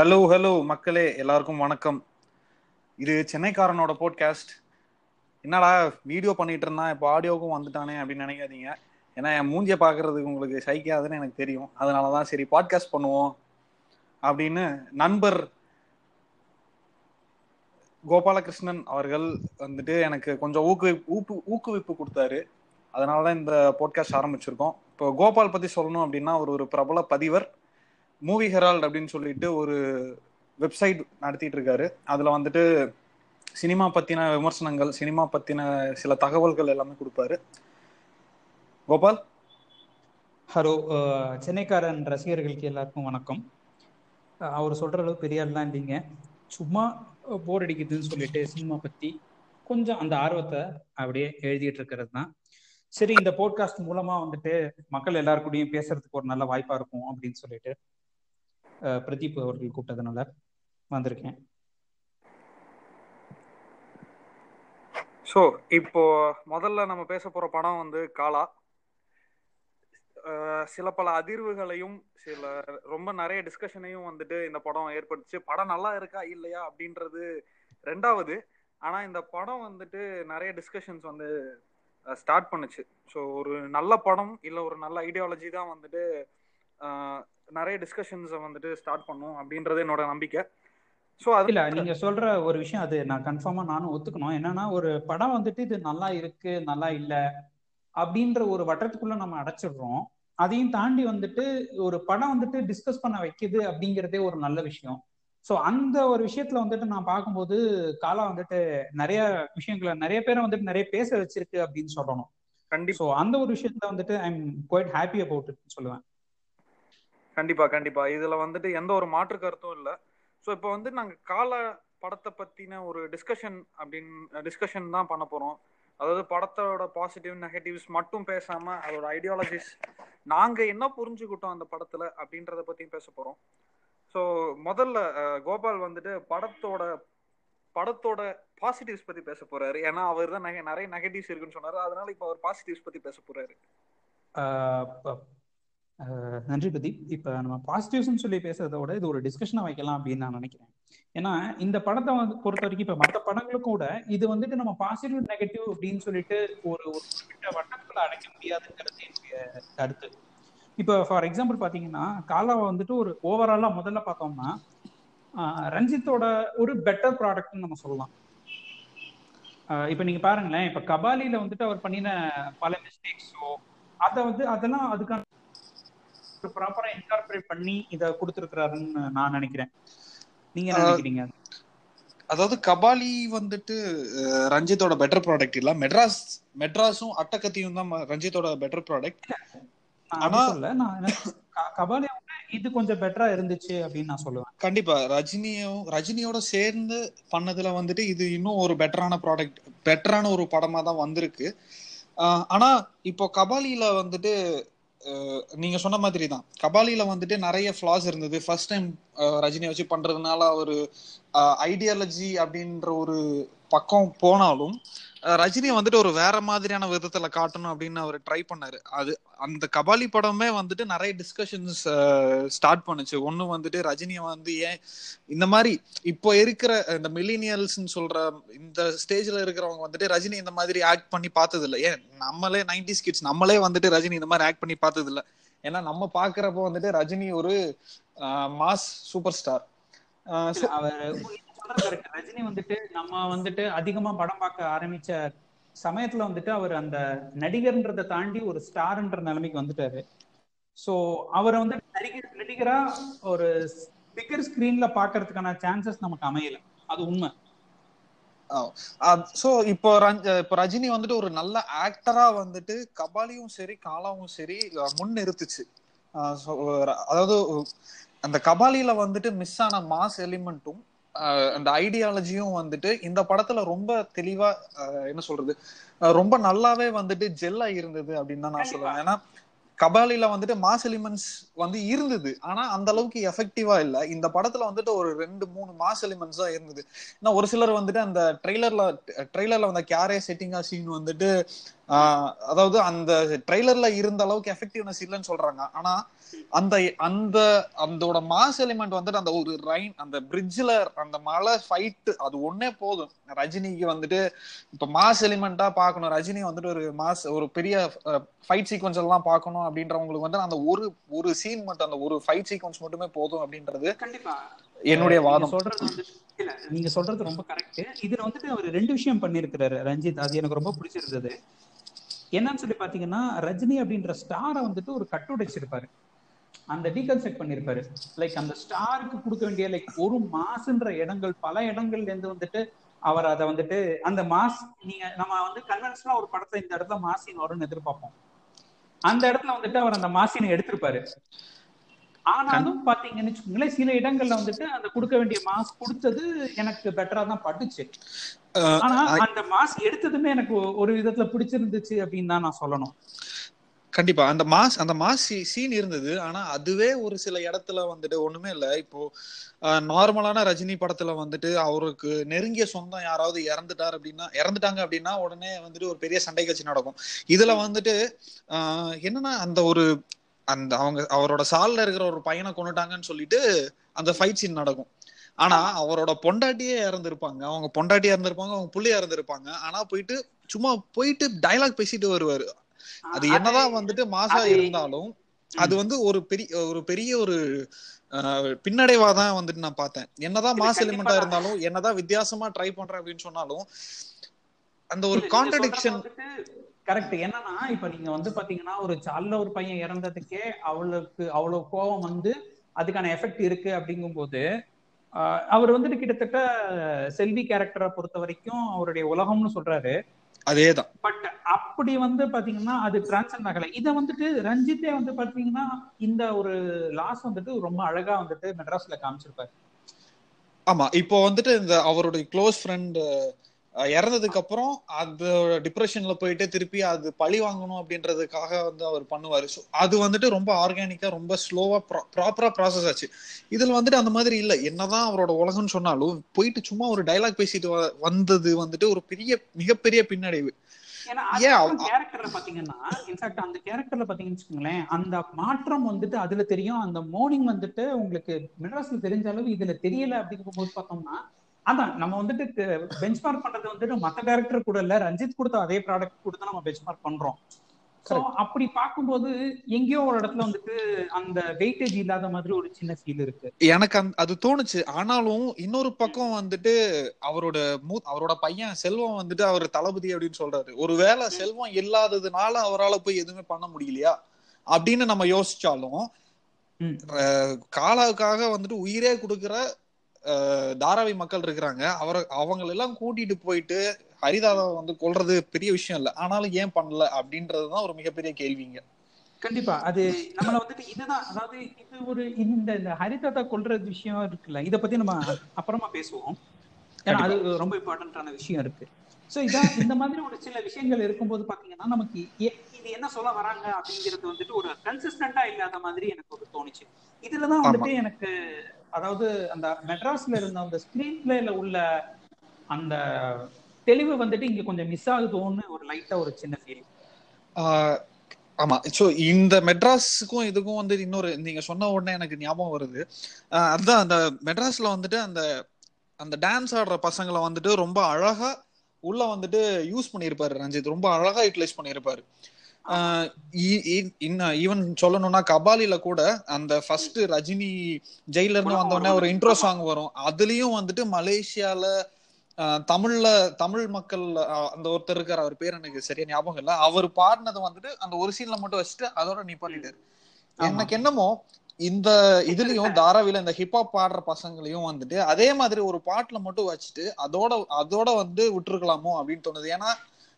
Hello hello மக்களே எல்லாருக்கும் வணக்கம். இது சென்னைக்காரனோட போட்காஸ்ட் என்னடா வீடியோ பண்ணிட்டு இருந்தான் இப்போ ஆடியோவுக்கும் வந்துட்டானே அப்படின்னு நினைக்காதீங்க. ஏன்னா என் மூஞ்சிய பார்க்கறதுக்கு உங்களுக்கு சைக்காதுன்னு எனக்கு தெரியும். அதனால தான் சரி பாட்காஸ்ட் பண்ணுவோம் அப்படின்னு நண்பர் கோபாலகிருஷ்ணன் அவர்கள் வந்துட்டு எனக்கு கொஞ்சம் ஊக்குவிப்பு ஊக்கு ஊக்குவிப்பு கொடுத்தாரு. அதனால தான் இந்த போட்காஸ்ட் ஆரம்பிச்சிருக்கோம். இப்போ கோபால் பத்தி சொல்லணும் அப்படின்னா அவர் ஒரு பிரபல பதிவர். மூவி ஹெரால்ட் அப்படின்னு சொல்லிட்டு ஒரு வெப்சைட் நடத்திட்டு இருக்காரு அதுல வந்துட்டு சினிமா பத்தின விமர்சனங்கள் சினிமா பத்தின சில தகவல்கள் எல்லாமே கொடுப்பாரு. கோபால்? ஹலோ சென்னைக்காரன் ரசிகர்களுக்கு எல்லாருக்கும் வணக்கம். அவர் சொல்ற அளவு பெரிய ஆள்லாம் இல்லைங்க. சும்மா போர் அடிக்குதுன்னு சொல்லிட்டு சினிமா பத்தி கொஞ்சம் அந்த ஆர்வத்தை அப்படியே எழுதிட்டு இருக்கிறது தான். சரி இந்த போட்காஸ்ட் மூலமா வந்துட்டு மக்கள் எல்லாருக்கூடயும் பேசுறதுக்கு ஒரு நல்ல வாய்ப்பா இருக்கும் அப்படின்னு சொல்லிட்டு பிரதீப் அவர்கள் கூப்பிட்டதுனால வந்திருக்கேன். ஸோ இப்போ முதல்ல நம்ம பேச போற படம் வந்து காலா. சில பல அதிர்வுகளையும் சில ரொம்ப நிறைய டிஸ்கஷனையும் வந்துட்டு இந்த படம் ஏற்படுத்துச்சு. படம் நல்லா இருக்கா இல்லையா அப்படின்றது ரெண்டாவது. ஆனா இந்த படம் வந்துட்டு நிறைய டிஸ்கஷன்ஸ் வந்து ஸ்டார்ட் பண்ணுச்சு. ஸோ ஒரு நல்ல படம் இல்லை ஒரு நல்ல ஐடியாலஜி தான் வந்துட்டு நிறைய டிஸ்கஷன்ஸை வந்துட்டு ஸ்டார்ட் பண்ணும் அப்படின்றது என்னோட நம்பிக்கை. ஸோ அது இல்ல நீங்க சொல்ற ஒரு விஷயம் அது. நான் கன்ஃபார்மா நானும் ஒத்துக்கணும். என்னன்னா ஒரு படம் வந்துட்டு இது நல்லா இருக்கு நல்லா இல்ல அப்படின்ற ஒரு வட்டத்துக்குள்ள நம்ம அடைச்சிடுறோம். அதையும் தாண்டி வந்துட்டு ஒரு படம் வந்துட்டு டிஸ்கஸ் பண்ண வைக்குது அப்படிங்கிறதே ஒரு நல்ல விஷயம். ஸோ அந்த ஒரு விஷயத்துல வந்துட்டு நான் பார்க்கும்போது காலா வந்துட்டு நிறைய விஷயங்களை நிறைய பேரை வந்துட்டு நிறைய பேச வச்சிருக்கு அப்படின்னு சொல்லணும். கண்டிப்பா. அந்த ஒரு விஷயத்துல வந்துட்டு I am quite happy about சொல்லுவேன். கண்டிப்பா கண்டிப்பா. இதுல வந்துட்டு எந்த ஒரு மாற்று கருத்தும் இல்ல. ஸோ இப்போ வந்து நாங்க கால படத்தை பத்தின ஒரு டிஸ்கஷன் அப்படின்னு டிஸ்கஷன் தான் பண்ண போறோம். அதாவது படத்தோட பாசிட்டிவ் நெகட்டிவ்ஸ் மட்டும் பேசாம அதோட ஐடியாலஜிஸ் நாங்க என்ன புரிஞ்சுக்கிட்டோம் அந்த படத்துல அப்படின்றத பத்தியும் பேச போறோம். ஸோ முதல்ல கோபால் வந்துட்டு படத்தோட படத்தோட பாசிட்டிவ்ஸ் பத்தி பேச போறாரு. ஏன்னா அவர் தான் நிறைய நெகட்டிவ்ஸ் இருக்குன்னு சொன்னாரு. அதனால இப்போ அவர் பாசிட்டிவ்ஸ் பத்தி பேச போறாரு. நன்றி பிரதீப். இப்போ நம்ம பாசிட்டிவ்ஸ்னு சொல்லி பேசுறத விட இது ஒரு டிஸ்கஷனை வைக்கலாம் அப்படின்னு நான் நினைக்கிறேன். ஏன்னா இந்த படத்தை வந்து பொறுத்த வரைக்கும் இப்போ மற்ற படங்களும் கூட இது வந்துட்டு நம்ம பாசிட்டிவ் நெகட்டிவ் அப்படின்னு சொல்லிட்டு ஒரு ஒரு குறிப்பிட்ட வட்டத்தில் அடைக்க முடியாதுங்கிறது என்னுடைய கருத்து. இப்போ ஃபார் எக்ஸாம்பிள் பார்த்தீங்கன்னா காலாவை வந்துட்டு ஒரு ஓவராலா முதல்ல பார்த்தோம்னா ரஞ்சித்தோட ஒரு பெட்டர் ப்ராடக்ட்னு நம்ம சொல்லலாம். இப்போ நீங்கள் நீங்க பாருங்களேன் இப்போ கபாலியில் வந்துட்டு அவர் பண்ணின பல மிஸ்டேக்ஸோ அதை வந்து அதெல்லாம் அதுக்கான ப்ராப்பரா இன்கார்பரேட் பண்ணி இதை கொடுத்துருக்கிறாருன்னு நான் நினைக்கிறேன். நீங்க நினைக்கிறீங்க? அதாவது கபாலி வந்துட்டு ரஞ்சித்தோட பெட்டர் ப்ராடக்ட் இல்ல. மெட்ராஸ் மெட்ராஸும் அட்டகத்தியும் தான் ரஞ்சித்தோட பெட்டர் ப்ராடக்ட் ஆனா அப்படி சொல்ல நான் என்ன- க- கபாலியை விட இது கொஞ்சம் பெட்டரா இருந்துச்சு அப்படின்னு நான் சொல்லுவேன். கண்டிப்பா. ரஜினியும் ரஜினியோட சேர்ந்து பண்ணதுல வந்துட்டு இது இன்னும் ஒரு பெட்டரான ப்ராடக்ட் பெட்டரான ஒரு படமா தான் வந்திருக்கு. ஆனா இப்போ கபாலில வந்துட்டு நீங்க சொன்ன மாதிரி தான் கபாலியில வந்துட்டு நிறைய ஃபிளாஸ் இருந்தது. ஃபர்ஸ்ட் டைம் ரஜினியை வச்சு பண்றதுனால ஒரு ஐடியாலஜி அப்படின்ற ஒரு பக்கம் போனாலும் ரஜினி வந்துட்டு ஒரு வேற மாதிரியான விதத்துல காட்டணும் அப்படின்னு அவர் ட்ரை பண்ணாரு. அது அந்த கபாலி படமே வந்துட்டு நிறைய டிஸ்கஷன்ஸ் ஸ்டார்ட் பண்ணுச்சு. ஒண்ணு வந்துட்டு ரஜினியை வந்து ஏன் இந்த மாதிரி இப்போ இருக்கிற இந்த மில்லினியல்ஸ்னு சொல்ற இந்த ஸ்டேஜ்ல இருக்கிறவங்க வந்துட்டு ரஜினி இந்த மாதிரி ஆக்ட் பண்ணி பார்த்தது இல்லை ஏன் நம்மளே நைன்டி கிட்ஸ் நம்மளே வந்துட்டு ரஜினி இந்த மாதிரி ஆக்ட் பண்ணி பார்த்தது இல்லை ஏன்னா நம்ம பாக்குறப்போ வந்துட்டு ரஜினி ஒரு மாஸ் சூப்பர் ஸ்டார் அவர் இருக்கு ரஜினி வந்துட்டு நம்ம வந்துட்டு அதிகமா படம் பார்க்க ஆரம்பிச்ச சமயத்துல வந்துட்டு அவர் அந்த நடிகர்ன்றதை தாண்டி ஒரு ஸ்டார்ன்ற நிலைமைக்கு வந்துட்டாரு. சோ அவரை வந்து நடிகர் நடிகரா ஒரு பிக்கர் ஸ்கிரீன்ல பாக்குறதுக்கான சான்சஸ் நமக்கு அமையல. அது உண்மை. சோ இப்போ இப்போ ரஜினி வந்துட்டு ஒரு நல்ல ஆக்டரா வந்துட்டு கபாலியும் சரி காலாவும் சரி முன் நிறுத்துச்சு. அஹ் அதாவது அந்த கபாலியில வந்துட்டு மிஸ் ஆன மாஸ் எலிமெண்ட்டும் அந்த ஐடியாலஜியும் வந்துட்டு இந்த படத்துல ரொம்ப தெளிவா என்ன சொல்றது ரொம்ப நல்லாவே வந்துட்டு ஜெல்லா இருந்தது அப்படின்னு தான் நான் சொல்லுவேன். ஏன்னா கபாலில வந்துட்டு மாஸ் எலிமெண்ட்ஸ் வந்து இருந்தது. ஆனா அந்த அளவுக்கு எஃபெக்டிவா இல்ல. இந்த படத்துல வந்துட்டு ஒரு ரெண்டு மூணு மாஸ் எலிமெண்ட்ஸ் தான் இருந்தது. ஏன்னா ஒரு சிலர் வந்துட்டு அந்த ட்ரெய்லர்ல ட்ரெய்லர்ல வந்த கேரே செட்டிங்கா சீன் வந்துட்டு அதாவது அந்த ட்ரெய்லர்ல இருந்த அளவுக்கு எஃபெக்டிவ்னஸ் இல்லைன்னு சொல்றாங்க. ஆனா அந்த அந்த அந்தோட மாஸ் எலிமெண்ட் வந்துட்டு அந்த ஒரு ரைன் அந்த பிரிட்ஜ்ல அந்த மலை ஃபைட் அது ஒன்னே போதும். ரஜினிக்கு வந்துட்டு இப்ப மாஸ் எலிமெண்டா பார்க்கணும். ரஜினி வந்துட்டு ஒரு மாஸ் ஒரு பெரிய ஃபைட் சீக்வன்ஸ் எல்லாம் பார்க்கணும் அப்படின்றவங்களுக்கு வந்து அந்த ஒரு ஒரு சீன் மட்டும் அந்த ஒரு ஃபைட் சீக்வன்ஸ் மட்டுமே போதும் அப்படின்றது கண்டிப்பா. என்னுடைய வாதம். சொல்றது வந்து இல்ல நீங்க சொல்றது ரொம்ப கரெக்ட் இதுல வந்துட்டு அவர் ரெண்டு விஷயம் பண்ணிருக்கிறாரு ரஞ்சித். அது எனக்கு ரொம்ப பிடிச்சிருந்தது. என்னன்னு சொல்லி பாத்தீங்கன்னா ரஜினி அப்படின்ற ஸ்டாரை வந்துட்டு ஒரு கட்டுடைச்சிருப்பாரு அந்த டீகன்ஸ்ட்ரக்ட் பண்ணிருப்பாரு. லைக் அந்த ஸ்டாருக்கு கொடுக்க வேண்டிய லைக் ஒரு மாசுன்ற இடங்கள் பல இடங்கள்ல இருந்து வந்துட்டு அவர் அதை வந்துட்டு அந்த மாஸ் நீங்க நம்ம வந்து கன்வென்ஷனலா ஒரு படத்தை இந்த இடத்துல மாசின் வரும்னு எதிர்பார்ப்போம். அந்த இடத்துல வந்துட்டு அவர் அந்த மாசினை எடுத்திருப்பாரு. ஆனாலும் பாத்தீங்கன்னு வச்சுக்கோங்களேன் சில இடங்கள்ல வந்துட்டு அந்த கொடுக்க வேண்டிய மாஸ் கொடுத்தது எனக்கு பெட்டரா தான் பட்டுச்சு. ஆனா அந்த மாஸ் எடுத்ததுமே எனக்கு ஒரு விதத்துல பிடிச்சிருந்துச்சு அப்படின்னு தான் நான் சொல்லணும். கண்டிப்பா. அந்த மாஸ் அந்த மாஸ் சீன் இருந்தது. ஆனா அதுவே ஒரு சில இடத்துல வந்துட்டு ஒண்ணுமே இல்ல. இப்போ நார்மலான ரஜினி படத்துல வந்துட்டு அவருக்கு நெருங்கிய சொந்தம் யாராவது இறந்துட்டார் அப்படின்னா இறந்துட்டாங்க அப்படின்னா உடனே வந்துட்டு ஒரு பெரிய சண்டை கட்சி நடக்கும். இதுல வந்துட்டு என்னன்னா அந்த ஒரு அந்த அவங்க அவரோட சால்ல இருக்கிற ஒரு பையனை கொண்டுட்டாங்கன்னு சொல்லிட்டு அந்த ஃபைட் சீன் நடக்கும். ஆனா அவரோட பொண்டாட்டியே இறந்திருப்பாங்க. அவங்க பொண்டாட்டியா இருந்திருப்பாங்க அவங்க புள்ளியா இருந்திருப்பாங்க. ஆனா போயிட்டு சும்மா போயிட்டு டயலாக் பேசிட்டு வருவாரு. அது என்னதான் வந்துட்டு மாசா இருந்தாலும் அது வந்து ஒரு பெரிய ஒரு பெரிய ஒரு அஹ், பின்னடைவா தான் வந்துட்டு நான் பார்த்தேன். என்னதான் மாஸ் எலிமெண்டா. இருந்தாலும் என்னதான் வித்தியாசமா ட்ரை பண்றேன் அப்படின்னு சொன்னாலும் அந்த ஒரு கான்ட்ரடிக்ஷன் கரெக்ட் என்னன்னா இப்ப நீங்க வந்து பாத்தீங்கன்னா ஒரு சால்ல ஒரு பையன் இறந்ததுக்கே அவளுக்கு அவ்வளவு கோபம் வந்து அதுக்கான எஃபெக்ட் இருக்கு அப்படிங்கும்போது ஆஹ், அவர் வந்துட்டு கிட்டத்தட்ட செல்வி கேரக்டரை பொறுத்த வரைக்கும் அவருடைய உலகம்னு சொல்றாரு. அதேதான். பட் அப்படி வந்து பாத்தீங்கன்னா அது டிரான்சன் ஆகல. இத வந்துட்டு ரஞ்சித்தே வந்து பாத்தீங்கன்னா இந்த ஒரு லாஸ் வந்துட்டு ரொம்ப அழகா வந்துட்டு மெட்ராஸ்ல காமிச்சிருப்பாரு. ஆமா இப்போ வந்துட்டு இந்த அவருடைய க்ளோஸ் ஃப்ரெண்ட் இறந்ததுக்கு அப்புறம் அது டிப்ரெஷன்ல போயிட்டு திருப்பி அது பழி வாங்கணும் அப்படின்றதுக்காக வந்து அவர் பண்ணுவாரு. So, அது வந்துட்டு ரொம்ப ஆர்கானிக்கா ரொம்ப ஸ்லோவா ப்ராப்பரா ப்ராசஸ் ஆச்சு. இதுல வந்துட்டு அந்த மாதிரி இல்ல. என்னதான் அவரோட உலகம்னு சொன்னாலும் போயிட்டு சும்மா ஒரு டைலாக் பேசிட்டு வ- வந்தது வந்துட்டு ஒரு பெரிய மிகப்பெரிய பின்னடைவு. கேரக்டர்ல பாத்தீங்கன்னா இன்ஃபேக்ட் அந்த கேரக்டர்ல பாத்தீங்கன்னு வச்சுக்கோங்களேன் அந்த மாற்றம் வந்துட்டு அதுல தெரியும். அந்த மோர்னிங் வந்துட்டு உங்களுக்கு மெட்ராஸ்ல தெரிஞ்ச அளவு இதுல தெரியல அப்படிங்கும் போது பார்த்தோம்னா அதான் நம்ம வந்துட்டு பெஞ்ச்மார்க் பண்றது வந்துட்டு மத்த டேரக்டர் கூட இல்ல ரஞ்சித் கொடுத்த அதே ப்ராடக்ட் கொடுத்து நம்ம பெஞ்ச்மார்க் பண்றோம். சோ அப்படி பார்க்கும்போது எங்கேயோ ஒரு இடத்துல வந்துட்டு அந்த வெயிட்டேஜ் இல்லாத மாதிரி ஒரு சின்ன ஃபீல் இருக்கு. எனக்கு அது தோணுச்சு. ஆனாலும் இன்னொரு பக்கம் வந்துட்டு அவரோட மூ அவரோட பையன் செல்வம் வந்துட்டு அவர் தளபதி அப்படின்னு சொல்றாரு. ஒருவேளை செல்வம் இல்லாததுனால அவரால போய் எதுவுமே பண்ண முடியலையா? அப்படின்னு நம்ம யோசிச்சாலும் காலாவுக்காக வந்துட்டு உயிரே கொடுக்கிற தாராவி மக்கள் இருக்கிறாங்க. அவரை அவங்களெல்லாம் கூட்டிட்டு போயிட்டு ஹரிதாவை வந்து கொல்றது பெரிய விஷயம் இல்ல. ஆனாலும் ஏன் பண்ணல அப்படின்றதுதான் ஒரு மிகப்பெரிய கேள்விங்க கண்டிப்பா. அது நம்மள வந்துட்டு இதுதான். அதாவது இது ஒரு இந்த இந்த ஹரிதாத்தா கொல்ற விஷயம் இருக்குல்ல இத பத்தி நம்ம அப்புறமா பேசுவோம். ஏன்னா அது ரொம்ப இம்பார்ட்டன்டான விஷயம் இருக்கு. சோ இதான் இந்த மாதிரி ஒரு சில விஷயங்கள் இருக்கும்போது பாத்தீங்கன்னா நமக்கு இது என்ன சொல்ல வராங்க அப்படிங்கிறது வந்துட்டு ஒரு கன்சிஸ்டன்டா இல்லாத மாதிரி எனக்கு ஒரு தோணுச்சு. இதுலதான் வந்துட்டு எனக்கு அதாவது அந்த மெட்ராஸ்ல இருந்த அந்த ஸ்கிரீன் பிளேல உள்ள அந்த தெளிவு வந்துட்டு இங்க கொஞ்சம் மிஸ் ஆகுதோன்னு ஒரு லைட்டா ஒரு சின்ன ஃபீல் ஆமா. சோ இந்த மெட்ராஸுக்கும் இதுக்கும் வந்து இன்னொரு நீங்க சொன்ன உடனே எனக்கு ஞாபகம் வருது. அதுதான் அந்த மெட்ராஸ்ல வந்துட்டு அந்த அந்த டான்ஸ் ஆடுற பசங்களை வந்துட்டு ரொம்ப அழகா உள்ள வந்துட்டு யூஸ் பண்ணியிருப்பாரு ரஞ்சித். ரொம்ப அழகா யூட்டிலைஸ் பண்ணியிருப்பாரு. ஈவன் சொல்லணும்னா கபாலில கூட அந்த ஃபர்ஸ்ட் ரஜினி ஜெயில இருந்து வந்த உடனே ஒரு இன்ட்ரோ சாங் வரும். அதுலயும் வந்துட்டு மலேசியால தமிழ்ல தமிழ் மக்கள் அந்த ஒருத்தர் இருக்காரு அவர் பேர் எனக்கு சரியா ஞாபகம் இல்ல. அவர் பாடினது வந்துட்டு அந்த ஒரு சீன்ல மட்டும் வச்சுட்டு அதோட நிப்பாட்டிட்டாரு. எனக்கு என்னமோ இந்த இதுலயும் தாராவில இந்த ஹிப்ஹாப் பாடுற பசங்களையும் வந்துட்டு அதே மாதிரி ஒரு பாட்டுல மட்டும் வச்சுட்டு அதோட அதோட வந்து விட்டுருக்கலாமோ அப்படின்னு தோணுது. ஏன்னா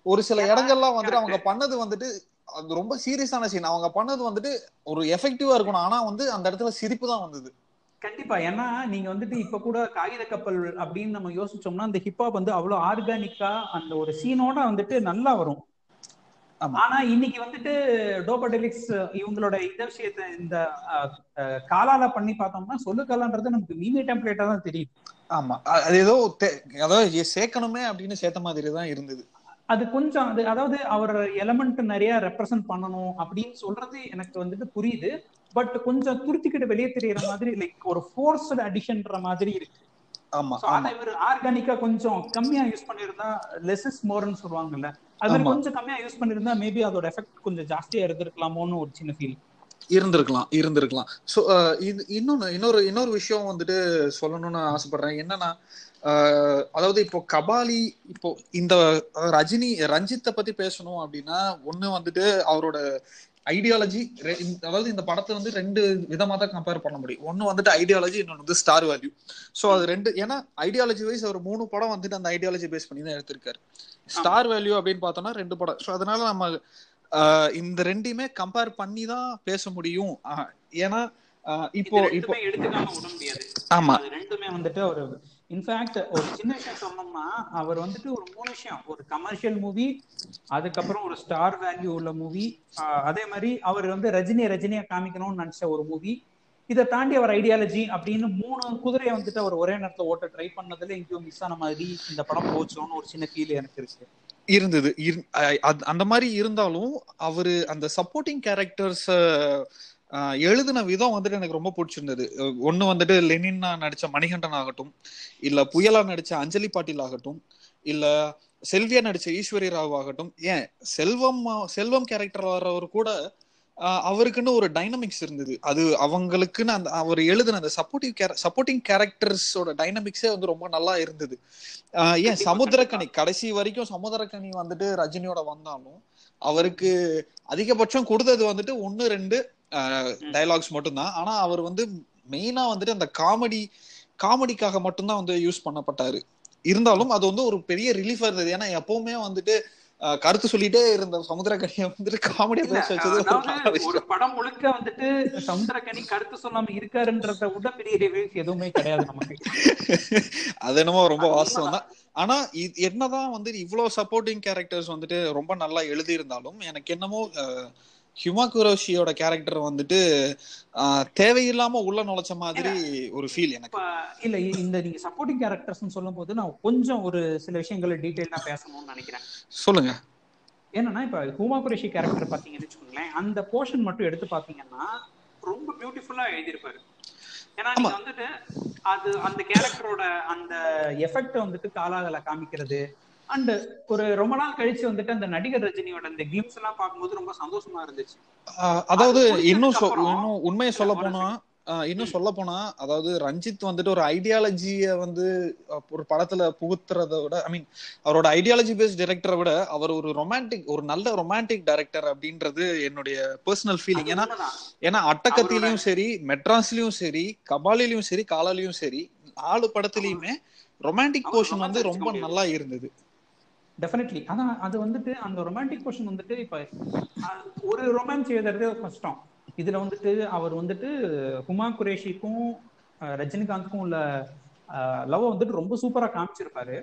ஒரு சில இடங்கள்லாம் வந்துட்டு அவங்க பண்ணது வந்துட்டு அது ரொம்ப சீரியஸான சீன் அவங்க பண்ணது வந்துட்டு ஒரு எஃபெக்டிவா இருக்கணும். ஆனா வந்து அந்த இடத்துல சிரிப்பு தான் வந்தது. கண்டிப்பா. ஏன்னா நீங்க வந்துட்டு இப்ப கூட காகித கப்பல் அப்படின்னு நம்ம யோசிச்சோம்னா அந்த ஹிப்ஹாப் வந்து அவ்வளவு ஆர்கானிக்கா அந்த ஒரு சீனோட வந்துட்டு நல்லா வரும். ஆமா. ஆனா இன்னைக்கு வந்துட்டு டோபடெலிக்ஸ் இவங்களோட இந்த விஷயத்த இந்த காலால பண்ணி பார்த்தோம்னா சொல்லுக்கலான்றது நமக்கு மீமி டெம்ப்ளேட்டா தான் தெரியும். ஆமா. அது ஏதோ தே- அதாவது சேர்க்கணுமே அப்படின்னு சேர்த்த மாதிரி தான் இருந்தது. அது கொஞ்சம் அது அதாவது அவர் எலமெண்ட் நிறைய ரெப்ரசன்ட் பண்ணணும் அப்படின்னு சொல்றது எனக்கு வந்துட்டு புரியுது. பட் கொஞ்சம் துருத்திக்கிட்டு வெளியே தெரியற மாதிரி லைக் ஒரு ஃபோர்ஸ்டு அடிஷன்ற மாதிரி இருக்கு. ஆமா அதை இவர் ஆர்கானிக்கா கொஞ்சம் கம்மியா யூஸ் பண்ணிருந்தா லெஸ் இஸ் மோர்னு சொல்லுவாங்கல்ல. அது. கொஞ்சம் கம்மியா யூஸ் பண்ணிருந்தா மேபி அதோட எஃபெக்ட் கொஞ்சம் ஜாஸ்தியா இருந்திருக்கலாமோன்னு ஒரு சின்ன ஃபீல் இருந்திருக்கலாம் இருந்திருக்கலாம். ஸோ இது இன்னொன்னு இன்னொரு இன்னொரு விஷயம் வந்துட்டு சொல்லணும்னு ஆசைப்படுறேன். என்னன்னா அதாவது இப்போ கபாலி இப்போ இந்த ரஜினி ரஞ்சித்தை பத்தி பேசணும் அப்படின்னா ஒண்ணு வந்துட்டு அவரோட ஐடியாலஜி அதாவது இந்த படத்தை வந்து ரெண்டு விதமா தான் கம்பேர் பண்ண முடியும். ஒன்னு வந்துட்டு ஐடியாலஜி இன்னொன்று வந்து ஸ்டார் வேல்யூ ஸோ அது ரெண்டு ஏன்னா ஐடியாலஜி வைஸ் அவர் மூணு படம் வந்துட்டு அந்த ஐடியாலஜி பேஸ் பண்ணி தான் எடுத்திருக்காரு. ஸ்டார் வேல்யூ அப்படின்னு பார்த்தோம்னா ரெண்டு படம். ஸோ அதனால நம்ம இந்த ரெண்டையுமே கம்பேர் பண்ணி தான் பேச முடியும். ஆஹ் ஏன்னா இப்போ இப்போ ஆமா. ரெண்டுமே வந்துட்டு ஒரு இன்ஃபேக்ட் ஒரு சின்ன விஷயம் சொன்னோம்னா அவர் வந்துட்டு ஒரு மூணு விஷயம். ஒரு கமர்ஷியல் மூவி அதுக்கப்புறம் ஒரு ஸ்டார் வேல்யூ உள்ள மூவி அதே மாதிரி அவர் வந்து ரஜினியை ரஜினியை காமிக்கணும்னு நினைச்ச ஒரு மூவி இதை தாண்டி அவர் ஐடியாலஜி அப்படின்னு மூணு குதிரையை வந்துட்டு அவர் ஒரே நேரத்தில் ஓட்ட ட்ரை பண்ணதுல எங்கேயோ மிஸ் ஆன மாதிரி இந்த படம் போச்சோன்னு ஒரு சின்ன ஃபீல் எனக்கு இருக்கு இருந்தது. இரு- அந்த மாதிரி இருந்தாலும் அவரு அந்த சப்போர்ட்டிங் கேரக்டர்ஸ் எழுதின விதம் வந்துட்டு எனக்கு ரொம்ப பிடிச்சிருந்தது. ஒண்ணு வந்துட்டு லெனின்னா நடிச்ச மணிகண்டன் ஆகட்டும் இல்ல புயலா நடிச்ச அஞ்சலி பாட்டில் ஆகட்டும் இல்ல செல்வியா நடிச்ச ஈஸ்வரி ராவ் ஆகட்டும் ஏன் செல்வம் செல்வம் கேரக்டர் வர்றவர் கூட அவருக்குன்னு ஒரு டைனமிக்ஸ் இருந்தது. அது அவங்களுக்குன்னு அந்த அவர் எழுதின அந்த சப்போர்ட்டிவ் கேர சப்போர்ட்டிங் கேரக்டர்ஸோட டைனமிக்ஸே வந்து ரொம்ப நல்லா இருந்தது. ஏன் கண்டிப்பா, சமுத்திரக்கனி கடைசி வரைக்கும் சமுத்திரக்கனி வந்துட்டு ரஜினியோட வந்தாலும் அவருக்கு அதிகபட்சம் கொடுத்தது வந்துட்டு ஒன்னு ரெண்டு டயலாக்ஸ் மட்டும்தான். ஆனா அவர் வந்து மெயினா வந்துட்டு அந்த காமெடி காமெடிக்காக மட்டும்தான் வந்து யூஸ் பண்ணப்பட்டாரு. இருந்தாலும் அது வந்து ஒரு பெரிய ரிலீஃபா இருந்தது. ஏன்னா எப்பவுமே வந்துட்டு கருத்து சொல்லிட்டே இருந்த சமுத்திரக்கனியை வந்துட்டு காமெடியா பேச வச்சது ஒரு படம் முழுக்க வந்துட்டு சமுத்திரக்கனி கருத்து சொல்லாம இருக்காருன்றத விட பெரிய ரிவ்யூஸ் எதுவுமே கிடையாது நமக்கு. அது என்னமோ ரொம்ப வாஸ்தவம் தான். ஆனா என்னதான் வந்து இவ்வளவு சப்போர்ட்டிங் கேரக்டர்ஸ் வந்துட்டு ரொம்ப நல்லா எழுதியிருந்தாலும் எனக்கு என்னமோ ஹியூமா குரோஷியோட கேரக்டர் வந்துட்டு தேவையில்லாம உள்ள நுழைச்ச மாதிரி ஒரு ஃபீல் எனக்கு. இல்ல இந்த நீங்க சப்போர்ட்டிங் கேரக்டர்ஸ் சொல்லும் போது நான் கொஞ்சம் ஒரு சில விஷயங்களை டீடைலா பேசணும்னு நினைக்கிறேன். சொல்லுங்க. என்னன்னா இப்ப ஹூமா குரேஷி கேரக்டர் பாத்தீங்கன்னு வச்சுக்கோங்களேன் அந்த போர்ஷன் மட்டும் எடுத்து பாத்தீங்கன்னா ரொம்ப பியூட்டிஃபுல்லா எழுதியிருப்பாரு. ஏன்னா நீங்க வந்துட்டு அது அந்த கேரக்டரோட அந்த எஃபெக்ட் வந்துட்டு காலாகல காமிக்கிறது அண்ட் ஒரு ரொம்ப நாள் கழிச்சு வந்துட்டு அந்த நடிகர் ரஜினியோட அந்த கிளிம்ஸ் எல்லாம் பார்க்கும்போது ரொம்ப சந்தோஷமா இருந்துச்சு. அதாவது அது இன்னும் இன்னும் உண்மையை சொல்ல போனா இன்னும் சொல்ல போனா அதாவது ரஞ்சித் வந்துட்டு ஒரு ஐடியாலஜிய வந்து ஒரு படத்துல புகுத்துறத விட ஐ மீன் அவரோட ஐடியாலஜி பேஸ்ட் டைரக்டரை விட அவர் ஒரு ரொமான்டிக் ஒரு நல்ல ரொமான்டிக் டைரக்டர் அப்படின்றது என்னுடைய பர்சனல் ஃபீலிங் ஏன்னா. ஏன்னா அட்டக்கத்திலயும் சரி மெட்ராஸ்லயும் சரி கபாலிலயும் சரி காலாலையும் சரி நாலு படத்துலயுமே ரொமான்டிக் போர்ஷன் வந்து ரொம்ப நல்லா இருந்தது. டெஃபினெட்லி அதான் அது வந்துட்டு அந்த ரொமான்டிக் போர்ஷன் வந்துட்டு இப்ப ஒரு ரொமான்ஸ் எழுதுறதே கஷ்டம். இதுல வந்துட்டு அவர் வந்துட்டு ஹுமா குரேஷிக்கும் ரஜினிகாந்துக்கும் உள்ள லவ் வந்துட்டு ரொம்ப சூப்பரா காமிச்சிருப்பாரு.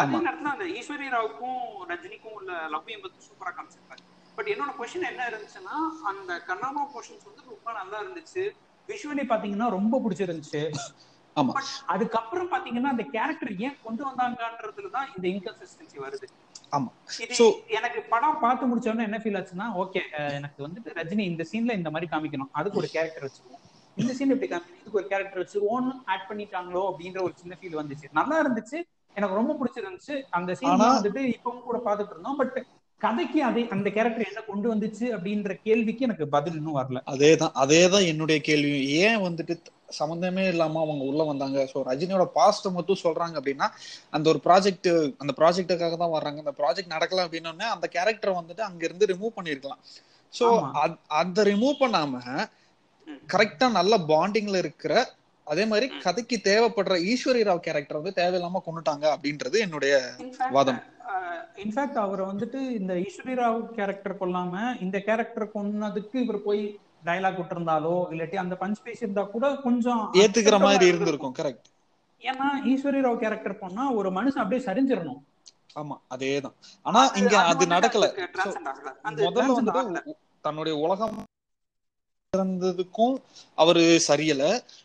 அதே நேரத்துல அந்த ஈஸ்வரி ராவுக்கும் ரஜினிக்கும் உள்ள லவ்வையும் வந்து சூப்பரா காமிச்சிருப்பாரு. பட் என்னோட கொஸ்டின் என்ன இருந்துச்சுன்னா அந்த கண்ணாமா போர்ஷன்ஸ் வந்து ரொம்ப நல்லா இருந்துச்சு. விஷுவலி பாத்தீங்கன்னா ரொம்ப பிடிச்சிருந்துச்சு. ஆமா. அதுக்கப்புறம் பாத்தீங்கன்னா அந்த கேரக்டர் ஏன் கொண்டு வந்தாங்கன்றதுல தான் இந்த இன்கன்சிஸ்டன்சி வருது. ஆமா. So- எனக்கு படம் பார்த்து முடிச்ச உடனே என்ன ஃபீல் ஆச்சுன்னா ஓகே எனக்கு வந்துட்டு ரஜினி இந்த சீன்ல இந்த மாதிரி காமிக்கணும். அதுக்கு ஒரு கேரக்டர் வச்சிருவோம். இந்த சீன் எப்படி காமிக்கணும்? இதுக்கு ஒரு கேரக்டர் வச்சிருவோம்னு ஆட் பண்ணிட்டாங்களோ அப்படின்ற ஒரு சின்ன ஃபீல் வந்துச்சு. நல்லா இருந்துச்சு. எனக்கு ரொம்ப பிடிச்சிருந்துச்சு. அந்த சீன் வந்துட்டு இப்பவும் கூட பார்த்துட்டு இருந்தோம். பட் கதைக்கு அதை அந்த கேரக்டர் என்ன கொண்டு வந்துச்சு அப்படின்ற கேள்விக்கு எனக்கு பதில் இன்னும் வரல. அதேதான் அதேதான் என்னுடைய கேள்வி ஏன் வந்துட்டு சம்மந்தமே இல்லாம அவங்க உள்ள வந்தாங்க சோ ரஜினியோட பாஸ்ட் மட்டும் சொல்றாங்க அப்படின்னா அந்த ஒரு ப்ராஜெக்ட் அந்த ப்ராஜெக்டுக்காக தான் வர்றாங்க அந்த ப்ராஜெக்ட் நடக்கல அப்படின்னோடனே அந்த கேரக்டர் வந்துட்டு அங்க இருந்து ரிமூவ் பண்ணிருக்கலாம் சோ ஆமா. அந்த ரிமூவ் பண்ணாம கரெக்டா நல்ல பாண்டிங்ல இருக்கிற அதே மாதிரி கதைக்கு தேவைப்படுற ஈஸ்வரி ராவ் கேரக்டர் வந்து தேவையில்லாம கொண்டுட்டாங்க அப்படின்றது என்னுடைய வாதம். இன்ஃபேக்ட் அவர் வந்துட்டு இந்த ஈஸ்வரி ராவ் கேரக்டர் கொல்லாம இந்த கேரக்டர் கொன்னதுக்கு இவர் போய் டயலாக் விட்டுருந்தாலோ இல்லாட்டி அந்த பஞ்ச் பேசியிருந்தா கூட கொஞ்சம் ஏத்துக்கிற மாதிரி இருந்திருக்கும் கரெக்ட் ஏன்னா ஈஸ்வரி ராவ் கேரக்டர் பண்ணா ஒரு மனுஷன் அப்படியே சரிஞ்சிடணும் ஆமா அதேதான். ஆனா இங்க அது நடக்கல. முதல்ல வந்துட்டு தன்னுடைய உலகம் இறந்ததுக்கும் அவரு சரியல.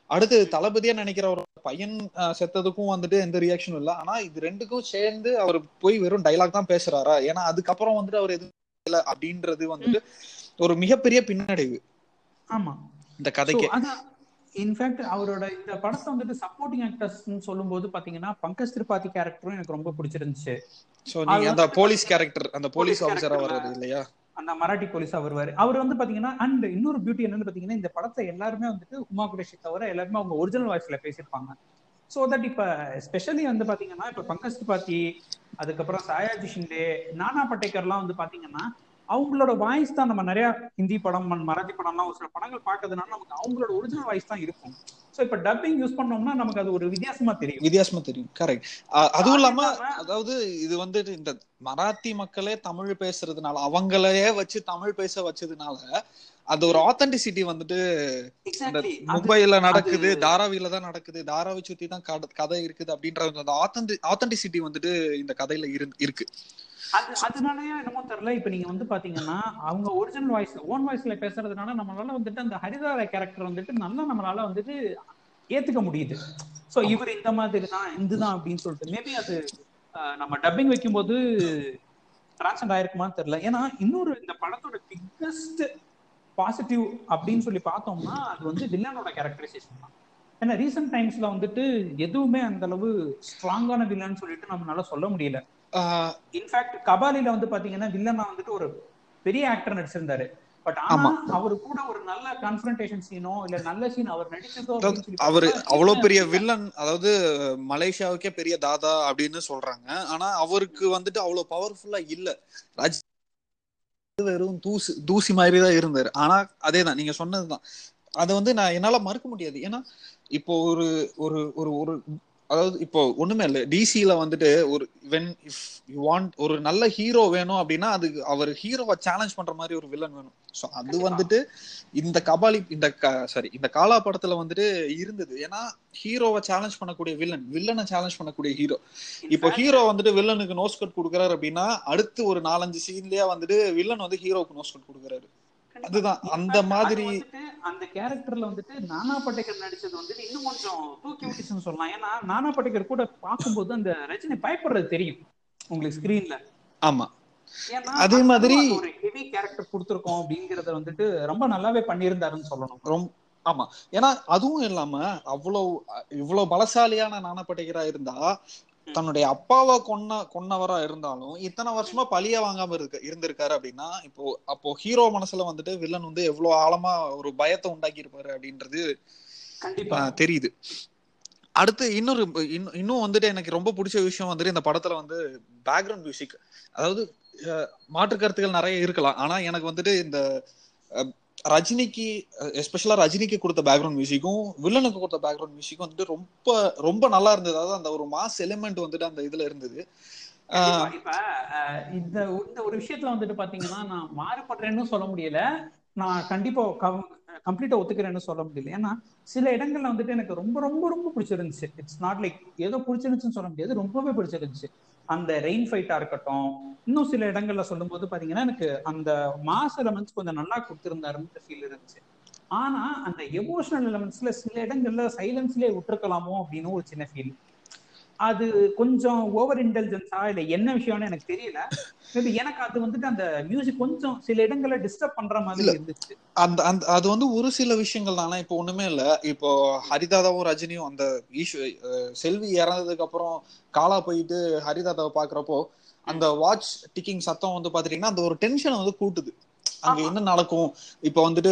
அடுத்து தளபதியா நினைக்கிற ஒரு பையன் செத்ததுக்கும் வந்துட்டு எந்த ரியாக்ஷனும் இல்ல. ஆனா இது ரெண்டுக்கும் சேர்ந்து அவர் போய் வெறும் டைலாக் தான் பேசுறாரா? ஏன்னா அதுக்கப்புறம் வந்துட்டு அவர் எதுவும் இல்ல அப்படின்றது வந்துட்டு ஒரு மிகப்பெரிய பின்னடைவு. ஆமா. இந்த கதைக்கு. இன்ஃபேக்ட் அவரோட இந்த படத்தை வந்துட்டு சப்போர்ட்டிங் ஆக்டர்ஸ் சொல்லும்போது பாத்தீங்கன்னா பங்கஜ் திரிபாதி கேரக்டரும் எனக்கு ரொம்ப பிடிச்சிருந்துச்சு. சோ நீங்க அந்த போலீஸ் கேரக்டர் அந்த போலீஸ் ஆஃபீஸரா வர்றது இல்லையா? அந்த மராட்டி போலீஸா வருவாரு. அவர் வந்து பாத்தீங்கன்னா அண்ட் இன்னொரு பியூட்டி என்னன்னு பாத்தீங்கன்னா இந்த படத்தை எல்லாருமே வந்துட்டு உமா குரேஷி தவிர எல்லாருமே அவங்க ஒரிஜினல் வாய்ஸ்ல பேசியிருப்பாங்க. சோ தட் இப்ப ஸ்பெஷலி வந்து பாத்தீங்கன்னா இப்ப பங்கஜ் திரிபாதி அதுக்கப்புறம் சாயாஜி ஷிண்டே நானா பட்டேக்கர்லாம் வந்து பாத்தீங்கன்னா அவங்களோட வாய்ஸ் தான் நம்ம நிறைய ஹிந்தி படம் மராத்தி படம்லாம் ஒரு சில படங்கள் பார்க்கறதுனால நமக்கு அவங்களோட ஒரிஜினல் வாய்ஸ் தான் இருக்கும். சோ இப்ப டப்பிங் யூஸ் பண்ணோம்னா நமக்கு அது ஒரு வித்தியாசமா தெரியும். வித்தியாசமா தெரியும். கரெக்ட் அதுவும் இல்லாம அதாவது இது வந்துட்டு இந்த மராத்தி மக்களே தமிழ் பேசுறதுனால அவங்களையே வச்சு தமிழ் பேச வச்சதுனால அது ஒரு ஆத்தென்டிசிட்டி வந்துட்டு மும்பைல நடக்குது தாராவில தான் நடக்குது தாராவை சுத்தி தான் கத- கதை இருக்குது அப்படின்ற அந்த ஆத்தென்டிசிட்டி வந்துட்டு இந்த கதையில இரு- இருக்கு. அது அதனாலயே என்னமோ தெரியல. இப்ப நீங்க வந்து பாத்தீங்கன்னா அவங்க ஒரிஜினல் வாய்ஸ் ஓன் வாய்ஸ்ல பேசுறதுனால நம்மளால வந்துட்டு அந்த ஹரிதார கேரக்டர் வந்துட்டு நல்லா நம்மளால வந்துட்டு ஏத்துக்க முடியுது. சோ இவர் இந்த மாதிரி தான் இதுதான் அப்படின்னு சொல்லிட்டு. மேபி அது நம்ம டப்பிங் வைக்கும்போது டிரான்ஸ்ஜெண்ட் ஆயிருக்குமான்னு தெரியல. ஏன்னா இன்னொரு இந்த படத்தோட பிக்கஸ்ட் பாசிட்டிவ் அப்படின்னு சொல்லி பார்த்தோம்னா அது வந்து வில்லனோட கேரக்டரைசேஷன் தான். ஏன்னா ரீசெண்ட் டைம்ஸ்ல வந்துட்டு எதுவுமே அந்த அளவு ஸ்ட்ராங்கான வில்லன் சொல்லிட்டு நம்மளால சொல்ல முடியல. இன்ஃபேக்ட் கபாலில வந்து பாத்தீங்கன்னா வில்லனா வந்துட்டு ஒரு பெரிய ஆக்டர் நடிச்சிருந்தாரு. பட் ஆனா ஆமா. அவர் கூட ஒரு நல்ல கான்ஃபரன்டேஷன் சீனோ இல்ல நல்ல சீன் அவர் நடிச்சதோ அவரு அவ்வளவு பெரிய. வில்லன் அதாவது மலேசியாவுக்கே பெரிய தாதா அப்படின்னு சொல்றாங்க. ஆனா அவருக்கு வந்துட்டு அவ்வளவு பவர்ஃபுல்லா இல்ல. ராஜ் வெறும் தூசு தூசி மாதிரி தான் இருந்தாரு. ஆனா அதேதான் நீங்க சொன்னதுதான். அதை வந்து நான் என்னால மறுக்க முடியாது. ஏன்னா இப்போ ஒரு ஒரு ஒரு ஒரு அதாவது இப்போ ஒண்ணுமே இல்ல. டிசில வந்துட்டு ஒரு வென் இஃப் யூ வாண்ட் ஒரு நல்ல ஹீரோ வேணும் அப்படின்னா அது அவர் ஹீரோவை சேலஞ்ச் பண்ற மாதிரி ஒரு வில்லன் வேணும். சோ அது. வந்துட்டு இந்த கபாலி இந்த சாரி இந்த காலா படத்துல வந்துட்டு இருந்தது. ஏன்னா ஹீரோவை சேலஞ்ச் பண்ணக்கூடிய வில்லன் வில்லனை சேலஞ்ச் பண்ணக்கூடிய ஹீரோ இப்போ ஹீரோ வந்துட்டு வில்லனுக்கு நோஸ் கட் கொடுக்குறாரு அப்படின்னா அடுத்து ஒரு நாலஞ்சு சீன்லயே வந்துட்டு வில்லன் வந்து ஹீரோவுக்கு நோஸ் கட் கொடுக்குறாரு. அதுதான், அந்த மாதிரி- அந்த கேரக்டர்ல வந்துட்டு நானா பட்டேக்கர் நடிச்சது வந்துட்டு இன்னும் கொஞ்சம் தூக்கி விட்டுச்சுன்னு சொல்லலாம். ஏன்னா நானா பட்டேக்கர் கூட பார்க்கும்போது அந்த ரஜினி பயப்படுறது தெரியும் உங்களுக்கு ஸ்கிரீன்ல ஆமா. அதே மாதிரி- ஒரு ஹெவி கேரக்டர் கொடுத்துருக்கோம் அப்படிங்கறத வந்துட்டு ரொம்ப நல்லாவே பண்ணியிருந்தாருன்னு சொல்லணும். ரொம்ப ஆமா. ஏன்னா அதுவும் இல்லாம அவ்வளவு இவ்வளவு பலசாலியான நாணப்பட்டகரா இருந்தா தன்னுடைய அப்பாவை கொன்ன கொன்னவரா இருந்தாலும் இத்தனை வருஷமா பழிய வாங்காம இருக்க இருந்திருக்காரு அப்படின்னா இப்போ அப்போ ஹீரோ மனசுல வந்துட்டு வில்லன் வந்து எவ்வளவு ஆழமா ஒரு பயத்தை உண்டாக்கி இருப்பாரு அப்படின்றது கண்டிப்பா. தெரியுது. அடுத்து இன்னொரு இன்னும் வந்துட்டு எனக்கு ரொம்ப பிடிச்ச விஷயம் வந்துட்டு இந்த படத்துல வந்து பேக்ரவுண்ட் மியூசிக் அதாவது மாற்று கருத்துக்கள் நிறைய இருக்கலாம். ஆனா எனக்கு வந்துட்டு இந்த ரஜினிக்கு எஸ்பெஷலா ரஜினிக்கு கொடுத்த பேக்ரவுண்ட் மியூசிக்கும் வில்லனுக்கு கொடுத்த பேக்ரவுண்ட் மியூசிக்கும் வந்துட்டு ரொம்ப ரொம்ப நல்லா இருந்தது. அதாவது அந்த ஒரு மாஸ் எலிமெண்ட் வந்துட்டு அந்த இதுல இருந்தது. இந்த இந்த ஒரு விஷயத்துல வந்துட்டு பாத்தீங்கன்னா நான் மாறுபடுறேன்னு சொல்ல முடியல. நான் கண்டிப்பா கம்ப்ளீட்டா ஒத்துக்கிறேன்னு சொல்ல முடியல. ஏன்னா சில இடங்கள்ல வந்துட்டு எனக்கு ரொம்ப ரொம்ப ரொம்ப பிடிச்சிருந்துச்சு. இட்ஸ் நாட் லைக் ஏதோ பிடிச்சிருந்துச்சுன்னு சொல்ல முடியாது. ரொம்பவே பிடிச்சிருந்துச்சு. அந்த ரெயின் ஃபைட்டா இருக்கட்டும் இன்னும் சில இடங்கள்ல சொல்லும் போது பாத்தீங்கன்னா எனக்கு அந்த மாஸ் எலமெண்ட்ஸ் கொஞ்சம் நல்லா கொடுத்திருந்தாருன்னு ஃபீல் இருந்துச்சு. ஆனா அந்த எமோஷனல் எலமெண்ட்ஸ்ல சில இடங்கள்ல சைலன்ஸ்லயே விட்டுருக்கலாமோ அப்படின்னு ஒரு சின்ன ஃபீல் அது கொஞ்சம் ஓவர் இன்டெலிஜென்ஸா இல்ல என்ன விஷயம்னு எனக்கு தெரியல. எனக்கு அது வந்துட்டு அந்த மியூசிக் கொஞ்சம் சில இடங்கள்ல டிஸ்டர்ப் பண்ற மாதிரி. இருந்துச்சு. அந்த அந்த அது வந்து ஒரு சில விஷயங்கள் தானே. இப்போ ஒண்ணுமே இல்ல. இப்போ ஹரிதாதாவும் ரஜினியும் அந்த ஈஸ்வ செல்வி இறந்ததுக்கு அப்புறம் காலா போயிட்டு ஹரிதாதாவை பாக்குறப்போ அந்த வாட்ச் டிக்கிங் சத்தம் வந்து பாத்துட்டீங்கன்னா அந்த ஒரு டென்ஷனை வந்து கூட்டுது. அங்க. என்ன நடக்கும்? இப்போ வந்துட்டு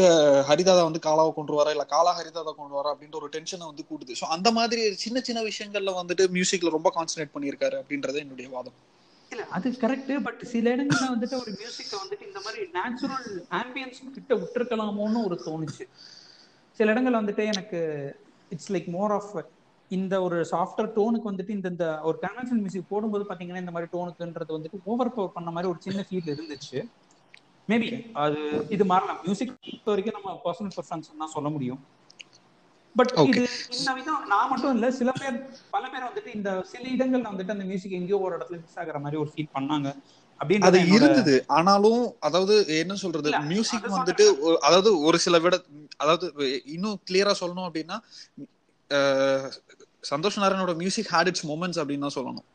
ஹரிதாதா வந்து காலாவை கொண்டு வரா இல்ல காலா ஹரிதாதா கொண்டு வரா அப்படின்ற ஒரு டென்ஷனை வந்து கூட்டுது. சோ அந்த மாதிரி சின்ன சின்ன விஷயங்கள்ல வந்துட்டு மியூசிக்ல ரொம்ப கான்சென்ட்ரேட் பண்ணியிருக்காரு அப்படின்றது என்னுடைய வாதம். இல்ல அது கரெக்ட் பட் சில இடங்கள்ல வந்துட்டு ஒரு மியூசிக்க வந்துட்டு இந்த மாதிரி நேச்சுரல் ஆம்பியன்ஸ் கிட்ட விட்டுருக்கலாமோன்னு ஒரு தோணுச்சு. சில இடங்கள்ல வந்துட்டு எனக்கு இட்ஸ் லைக் மோர் ஆஃப் இந்த ஒரு சாஃப்ட்வேர் டோனுக்கு வந்துட்டு இந்த இந்த ஒரு கன்வென்ஷன் மியூசிக் போடும்போது பாத்தீங்கன்னா இந்த மாதிரி டோனுக்குன்றது வந்துட்டு ஓவர் பவர் பண்ண மாதிரி ஒரு சின்ன ஃபீல் இருந்துச்சு. மேபி அது இது மாறலாம். மியூசிக் பொறுத்த வரைக்கும் நம்ம பர்சனல் ப்ரிஃபரன்ஸ் தான் சொல்ல முடியும். பட். இது நான் மட்டும் இல்ல சில பேர் பல பேர் வந்துட்டு இந்த சில இடங்கள்ல வந்துட்டு அந்த மியூசிக் எங்கேயோ ஒரு இடத்துல மிஸ் ஆகுற மாதிரி ஒரு ஃபீல் பண்ணாங்க. அது இருந்தது. ஆனாலும் அதாவது என்ன சொல்றது மியூசிக் வந்துட்டு அதாவது ஒரு சில விட அதாவது இன்னும் கிளியரா சொல்லணும் அப்படின்னா சந்தோஷ் நாராயணோட மியூசிக் ஹேட் இட்ஸ் மூமெண்ட்ஸ் அப்படின்னு தான் சொல்லணும்.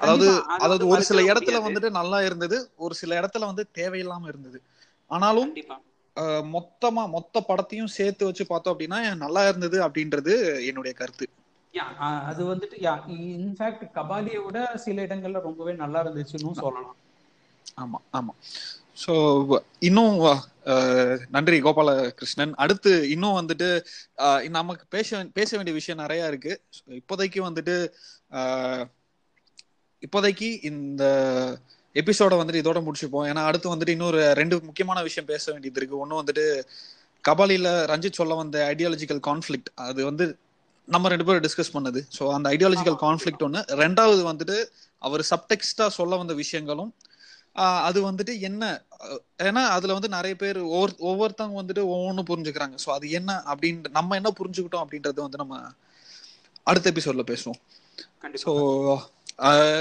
அதாவது அதாவது ஒரு சில இடத்துல வந்துட்டு நல்லா இருந்தது ஒரு சில இடத்துல வந்து தேவையில்லாம இருந்தது. ஆனாலும் மொத்தமா மொத்த படத்தையும் சேர்த்து வச்சு பார்த்தோம் அப்படின்னா நல்லா இருந்தது அப்படின்றது என்னுடைய கருத்து. அது வந்துட்டு யா இன்ஃபேக்ட் கபாலியை விட சில இடங்கள்ல ரொம்பவே நல்லா இருந்துச்சுன்னு சொல்லலாம். ஆமா ஆமா. ஸோ இன்னும் நன்றி கோபால கிருஷ்ணன் அடுத்து இன்னும் வந்துட்டு நமக்கு பேச பேச வேண்டிய விஷயம் நிறைய இருக்கு. இப்போதைக்கு வந்துட்டு இப்போதைக்கு இந்த எபிசோட வந்துட்டு இதோட முடிச்சுப்போம். ஏன்னா அடுத்து வந்துட்டு இன்னொரு ரெண்டு முக்கியமான விஷயம் பேச வேண்டியது இருக்கு. ஒன்று வந்துட்டு கபாலில ரஞ்சித் சொல்ல வந்த ஐடியாலஜிக்கல் கான்ஃப்ளிக்ட் அது வந்து நம்ம ரெண்டு பேரும் டிஸ்கஸ் பண்ணது. ஸோ அந்த ஐடியாலஜிக்கல் கான்ஃப்ளிக்ட் ஒன்று ரெண்டாவது வந்துட்டு அவர் சப்டெக்ஸ்டா சொல்ல வந்த விஷயங்களும் அது வந்துட்டு என்ன ஏன்னா அதுல வந்து நிறைய பேர் ஒவ்வொரு ஒவ்வொருத்தவங்க வந்துட்டு ஒவ்வொன்றும் புரிஞ்சுக்கிறாங்க. ஸோ அது என்ன அப்படின்ற நம்ம என்ன புரிஞ்சுக்கிட்டோம் அப்படின்றது வந்து நம்ம அடுத்த எபிசோட்ல பேசுவோம். ஸோ கண்டிப்பா.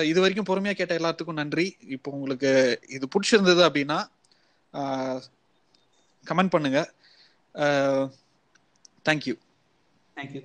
இது வரைக்கும் பொறுமையா கேட்ட எல்லாத்துக்கும் நன்றி. இப்போ உங்களுக்கு இது பிடிச்சிருந்தது அப்படின்னா கமெண்ட் பண்ணுங்க. Thank you thank you